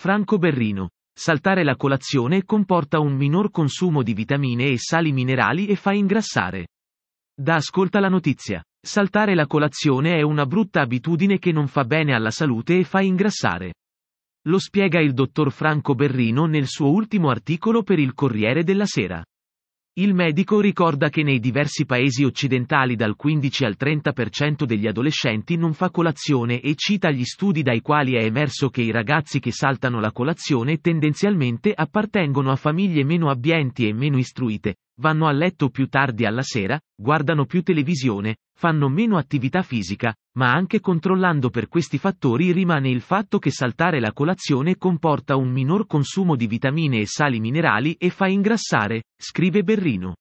Franco Berrino. Saltare la colazione comporta un minor consumo di vitamine e sali minerali e fa ingrassare. Da ascolta la notizia. Saltare la colazione è una brutta abitudine che non fa bene alla salute e fa ingrassare. Lo spiega il dottor Franco Berrino nel suo ultimo articolo per il Corriere della Sera. Il medico ricorda che nei diversi paesi occidentali dal 15 al 30% degli adolescenti non fa colazione e cita gli studi dai quali è emerso che i ragazzi che saltano la colazione tendenzialmente appartengono a famiglie meno abbienti e meno istruite, vanno a letto più tardi alla sera, guardano più televisione, fanno meno attività fisica, ma anche controllando per questi fattori rimane il fatto che saltare la colazione comporta un minor consumo di vitamine e sali minerali e fa ingrassare, scrive Berrino.